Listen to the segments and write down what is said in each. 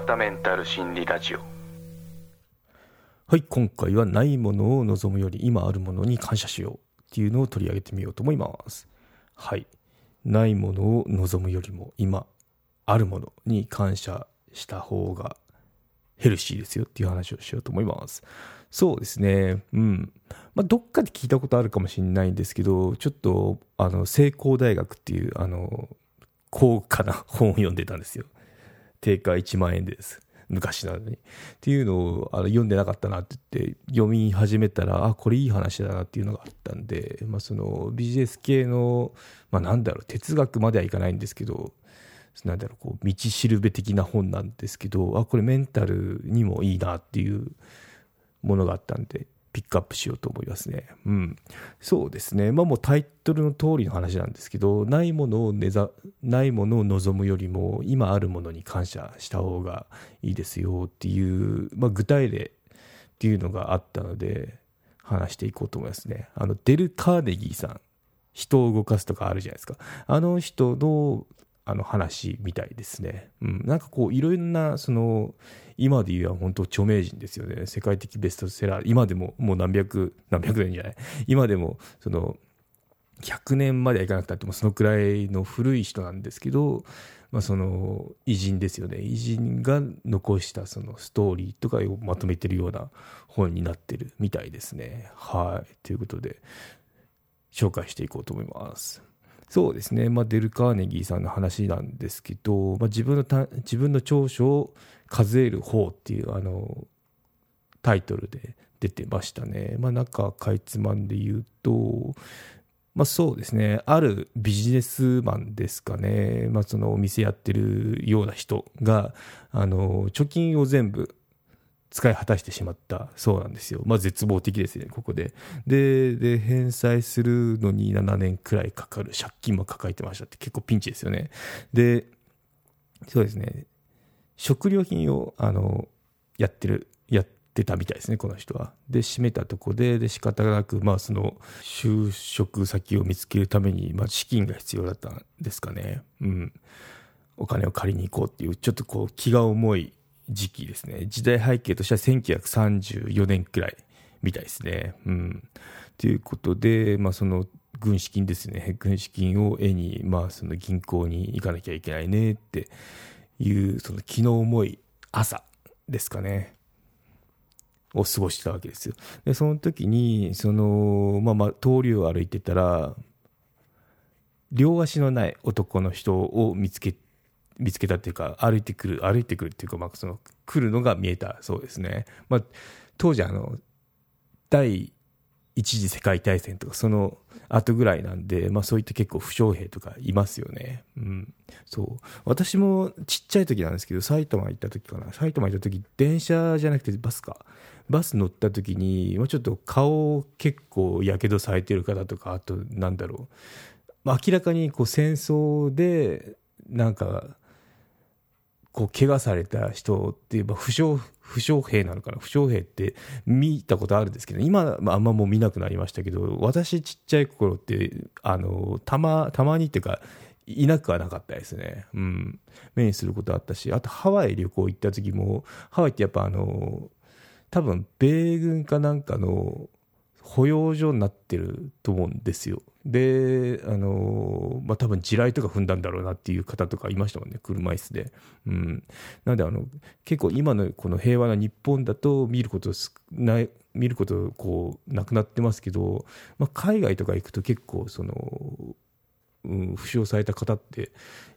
田メンタル心理ラジオ。はい今回はないものを望むより今あるものに感謝しようっていうのを取り上げてみようと思います。はい。ないものを望むよりも今あるものに感謝した方がヘルシーですよっていう話をしようと思います。そうですね。うん。まあどっかで聞いたことあるかもしれないんですけどちょっとあの成功大学っていうあの高価な本を読んでたんですよ。定価1万円です昔なのに。っていうのをあの読んでなかったなって言って読み始めたらあこれいい話だなっていうのがあったんで、まあ、そのビジネス系の、まあ、なんだろう哲学まではいかないんですけどなんだろうこう道しるべ的な本なんですけどあこれメンタルにもいいなっていうものがあったんでピックアップしようと思いますね。うん。そうですね。まあもうタイトルの通りの話なんですけど、ないものをねざ、ないものを望むよりも、今あるものに感謝した方がいいですよっていう、まあ具体例っていうのがあったので、話していこうと思いますね。あの、デル・カーネギーさん。人を動かすとかあるじゃないですか。あの人のあの話みたいですね。うん、なんかこういろんなその今で言えば本当著名人ですよね。世界的ベストセラー、今でももう何百、何百年じゃない。今でもその100年まではいかなくたってもそのくらいの古い人なんですけど、まあ、その偉人ですよね。偉人が残したそのストーリーとかをまとめてるような本になってるみたいですね。はい。ということで、紹介していこうと思います。そうですね、まあ、デル・カーネギーさんの話なんですけど、まあ、自分のた自分の長所を数える方っていうあのタイトルで出てましたね。まあ、中かいつまんで言うと、まあ、そうですね、あるビジネスマンですかね、まあ、そのお店やってるような人が、あの貯金を全部使い果たしてしまったそうなんですよ。まあ絶望的ですね、ここで。で、で、返済するのに7年くらいかかる。借金も抱えてましたって結構ピンチですよね。で、そうですね。食料品を、あの、やってる、やってたみたいですね、この人は。で、閉めたとこで、で、仕方なく、まあその、就職先を見つけるために、まあ資金が必要だったんですかね。うん。お金を借りに行こうっていう、ちょっとこう気が重い時期ですね。時代背景としては1934年くらいみたいですね。うん。ということで、まあその軍資金ですね。軍資金を絵に、まあその銀行に行かなきゃいけないねっていう、その気の重い朝ですかね。を過ごしたわけですよ。で、その時に、その、まあまあ通りを歩いてたら、両足のない男の人を見つけて、見つけたっていうか、歩いてくる、歩いてくるっていうか、まあ、その、来るのが見えたそうですね。まあ、当時あの、第一次世界大戦とか、その後ぐらいなんで、まあそういった結構負傷兵とかいますよね。うん。そう。私もちっちゃい時なんですけど、埼玉行った時かな。埼玉行った時、電車じゃなくてバスか。バス乗った時に、まあ、ちょっと顔結構やけどされてる方とか、あとなんだろう。明らかにこう戦争で、なんか、こう怪我された人っていう、負傷負傷兵なのかな？負傷兵って見たことあるんですけど今、まあ、あんまもう見なくなりましたけど私ちっちゃい頃ってあのたまたまにっていうかいなくはなかったですね。うん。目にすることあったし、あとハワイ旅行行った時も、ハワイってやっぱあの、多分米軍かなんかの保養所になってると思うんですよ。で、あのまあ、多分地雷とか踏んだんだろうなっていう方とかいましたもんね、車椅子で。うん。なんで、あの、結構今のこの平和な日本だと見ることない、見ることこう、なくなってますけど、まあ、海外とか行くと結構、その、うん、負傷された方って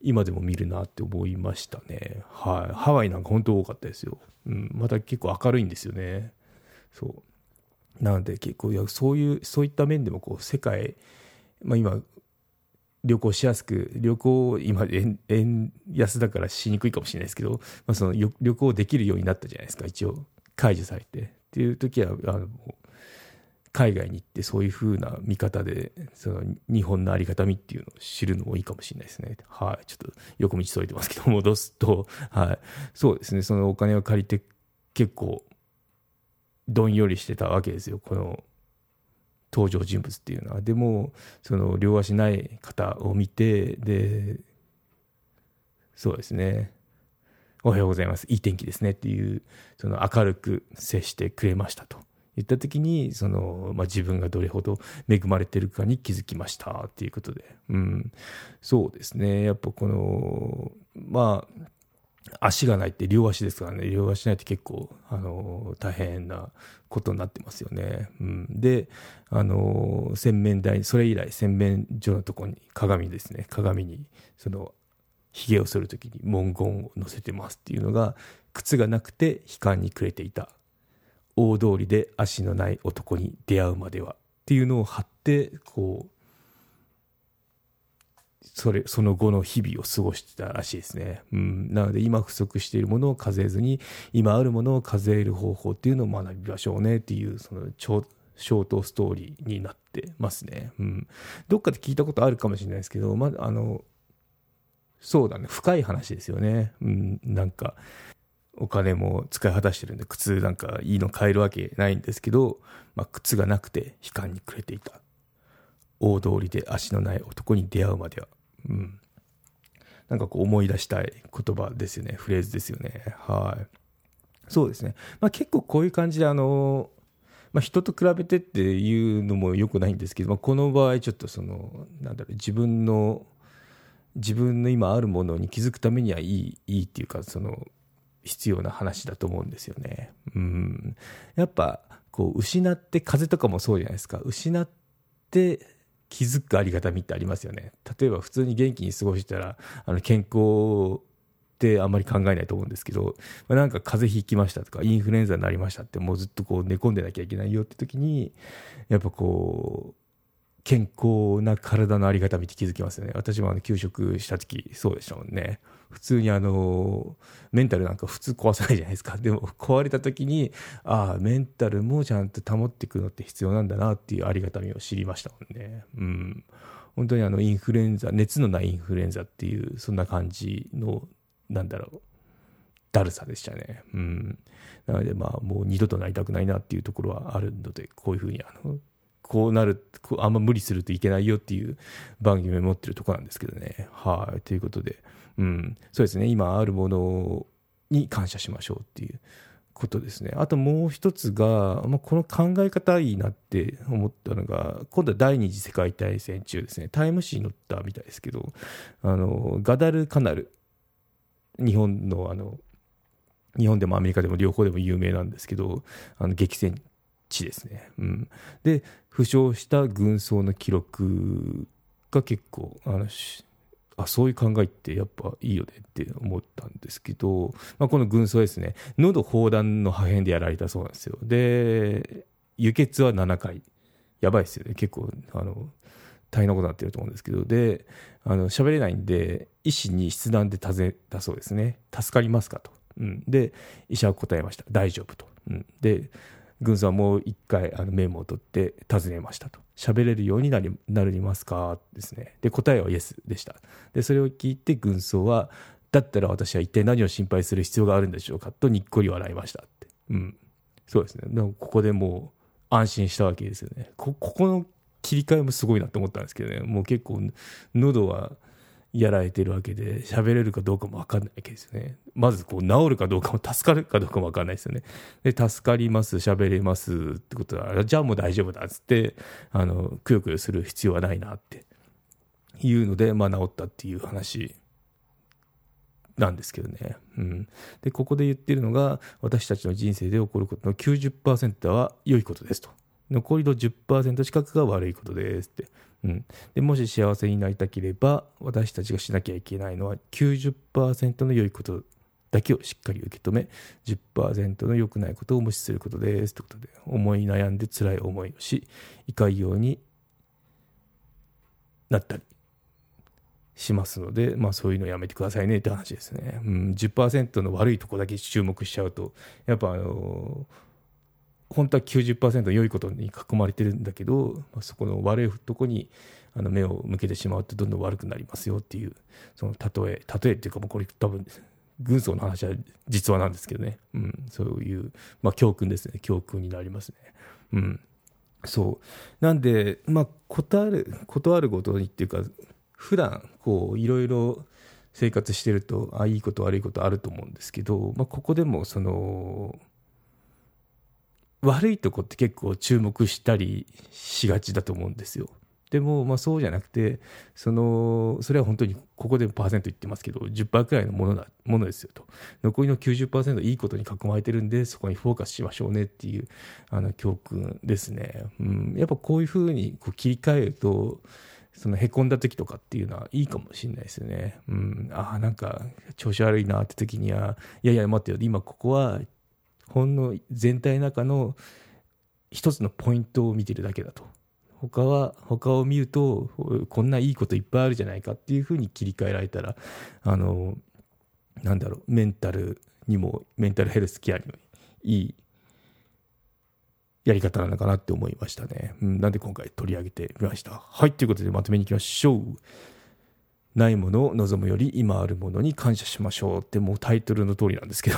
今でも見るなって思いましたね。はい。ハワイなんか本当多かったですよ。うん。また結構明るいんですよね。そう。なので結構やそういうそういった面でもこう世界、まあ、今旅行しやすく旅行今円円安だからしにくいかもしれないですけど、まあ、その旅行できるようになったじゃないですか一応解除されてっていう時はあの海外に行ってそういうふうな見方でその日本のありがたみっていうのを知るのもいいかもしれないですね。はい。ちょっと横道それてますけど、戻すと、はい。そうですね。そのお金を借りて結構どんよりしてたわけですよ、この登場人物っていうのは。でも、その両足ない方を見て、で、そうですね。おはようございます。いい天気ですねっていう、その明るく接してくれましたと。言った時に、その、まあ、自分がどれほど恵まれてるかに気づきましたっていうことで。うん。そうですね。やっぱこの、まあ、足がないって両足ですからね、両足ないって結構、あの、大変なことになってますよね。うん、で、あの、洗面台、それ以来洗面所のとこに鏡ですね、鏡に、その、髭を剃るときに文言を載せてますっていうのが、靴がなくて悲観に暮れていた。大通りで足のない男に出会うまではっていうのを貼って、こう、それ、その後の日々を過ごしてたらしいですね。うん。なので、今不足しているものを数えずに、今あるものを数える方法っていうのを学びましょうねっていう、その、ショートストーリーになってますね。うん。どっかで聞いたことあるかもしれないですけど、まあ、あの、そうだね、深い話ですよね。うん、なんか、お金も使い果たしてるんで、靴なんかいいの買えるわけないんですけど、まあ、靴がなくて悲観に暮れていた。大通りで足のない男に出会うまでは。うん。なんかこう思い出したい言葉ですよね。フレーズですよね。はい。そうですね。まあ結構こういう感じであの、まあ人と比べてっていうのも良くないんですけど、まあこの場合ちょっとその、なんだろう、自分の、自分の今あるものに気づくためにはいい、いいっていうか、その、必要な話だと思うんですよね。うん。やっぱ、こう、失って、風邪とかもそうじゃないですか。失って、気づくありがたみってありますよね。例えば普通に元気に過ごしたら、あの健康ってあんまり考えないと思うんですけど、まあ、なんか風邪ひきましたとか、インフルエンザになりましたって、もうずっとこう寝込んでなきゃいけないよって時に、やっぱこう、健康な体のありがたみって気づきますよね。私もあの休職した時そうでしたもんね。普通にあの、メンタルなんか普通壊さないじゃないですか。でも壊れた時に、ああ、メンタルもちゃんと保っていくのって必要なんだなっていうありがたみを知りましたもんね。うん。本当にあのインフルエンザ、熱のないインフルエンザっていう、そんな感じの、なんだろう、だるさでしたね。うん。なのでまあもう二度となりたくないなっていうところはあるので、こういうふうにあの、こうなる、あんま無理するといけないよっていう番組を持ってるとこなんですけどね。はい。ということで、うん、そうですね。今あるものに感謝しましょうっていうことですね。あともう一つが、まあ、この考え方いいなって思ったのが、今度は第二次世界大戦中ですね。タイム誌に載ったみたいですけど、あの、ガダルカナル。日本のあの、日本でもアメリカでも両方でも有名なんですけど、あの激戦地ですね。うん、で、負傷した軍曹の記録が結構あのあそういう考えってやっぱいいよねって思ったんですけど、まあ、この軍曹ですね。喉砲弾の破片でやられたそうなんですよ。で輸血は7回。やばいですよね。結構あの大変なことになってると思うんですけど。であの喋れないんで医師に筆談で尋ねたそうですね。助かりますかと、うん、で医者は答えました。大丈夫と、うん、で軍曹はもう一回あのメモを取って尋ねましたと。喋れるようになりなりますか？ですね。で、答えはイエスでした。で、それを聞いて軍曹は、だったら私は一体何を心配する必要があるんでしょうかとにっこり笑いましたって。うん。そうですね。でもここでもう安心したわけですよね。こ、ここの切り替えもすごいなと思ったんですけどね。もう結構喉はやられてるわけで、喋れるかどうかも分かんないわけですよね。まず、こう、治るかどうかも、助かるかどうかも分かんないですよね。で、助かります、喋れますってことは、じゃあもう大丈夫だっつって、あの、くよくよする必要はないなっていうので、まあ、治ったっていう話なんですけどね。うん。で、ここで言ってるのが、私たちの人生で起こることの90%は良いことですと。残りの10%近くが悪いことですって。うん、でもし幸せになりたければ私たちがしなきゃいけないのは90%の良いことだけをしっかり受け止め10%の良くないことを無視することですということで思い悩んで辛い思いをしいかようになったりしますので、まあ、そういうのやめてくださいねって話ですね、うん、10%の悪いとこだけ注目しちゃうとやっぱあのー本当は90%良いことに囲まれてるんだけど、まあ、そこの悪いとこにあの目を向けてしまうとどんどん悪くなりますよっていうその例え例えっていうかもうこれ多分軍曹の話は実話なんですけどね、うん、そういう、まあ、教訓ですね。教訓になりますね。うん、そう。なんで、まあ、断る断るごとにっていうか普段こういろいろ生活してるとあいいこと悪いことあると思うんですけど、まあ、ここでもその悪いとこって結構注目したりしがちだと思うんですよ。でも、まあ、そうじゃなくてそのそれは本当にここでパーセント言ってますけど10%くらいのものだものですよと。残りの90%いいことに囲まれてるんでそこにフォーカスしましょうねっていうあの教訓ですね、うん、やっぱこういうふうにこう切り替えるとそのへこんだ時とかっていうのはいいかもしれないですよね。うん、ああ、なんか調子悪いなって時には、いやいや待ってよ、今ここはほんの全体の中の一つのポイントを見てるだけだと。他は、他を見ると、こんないいこといっぱいあるじゃないかっていうふうに切り替えられたら、あの、なんだろう、メンタルにも、メンタルヘルスケアにもいいやり方なのかなって思いましたね。うん、なんで今回取り上げてみました。はい、ということでまとめに行きましょう。ないものを望むより今あるものに感謝しましょうってもうタイトルの通りなんですけど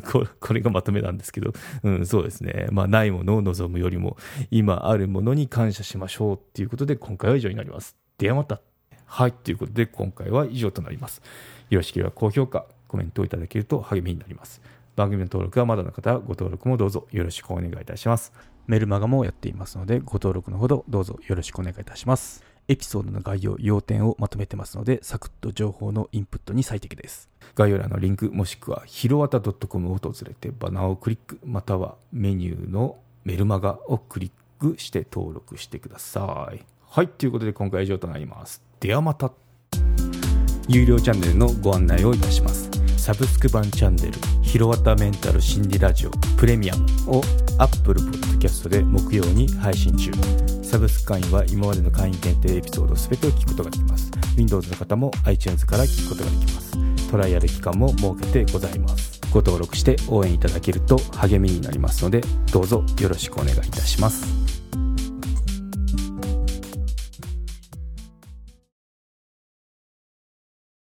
これがまとめなんですけど、うん、そうですね。まあ、ないものを望むよりも今あるものに感謝しましょうっていうことで今回は以上になります。ではまた。はい、ということで今回は以上となります。よろしければ高評価、コメントをいただけると励みになります。番組の登録はまだの方はご登録もどうぞよろしくお願いいたします。メルマガもやっていますので、ご登録のほどどうぞよろしくお願いいたします。エピソードの概要、要点をまとめてますので、サクッと情報のインプットに最適です。概要欄のリンク、もしくはひろわた .com を訪れてバナーをクリック、またはメニューのメルマガをクリックして登録してください。はい、ということで今回は以上となります。ではまた。有料チャンネルのご案内をいたします。サブスク版チャンネル「ひろわたメンタル心理ラジオプレミアム」を Apple Podcast で木曜に配信中。サブスク会員は今までの会員限定エピソード全てを聞くことができます。Windows の方も iTunes から聞くことができます。トライアル期間も設けてございます。ご登録して応援いただけると励みになりますのでどうぞよろしくお願いいたします。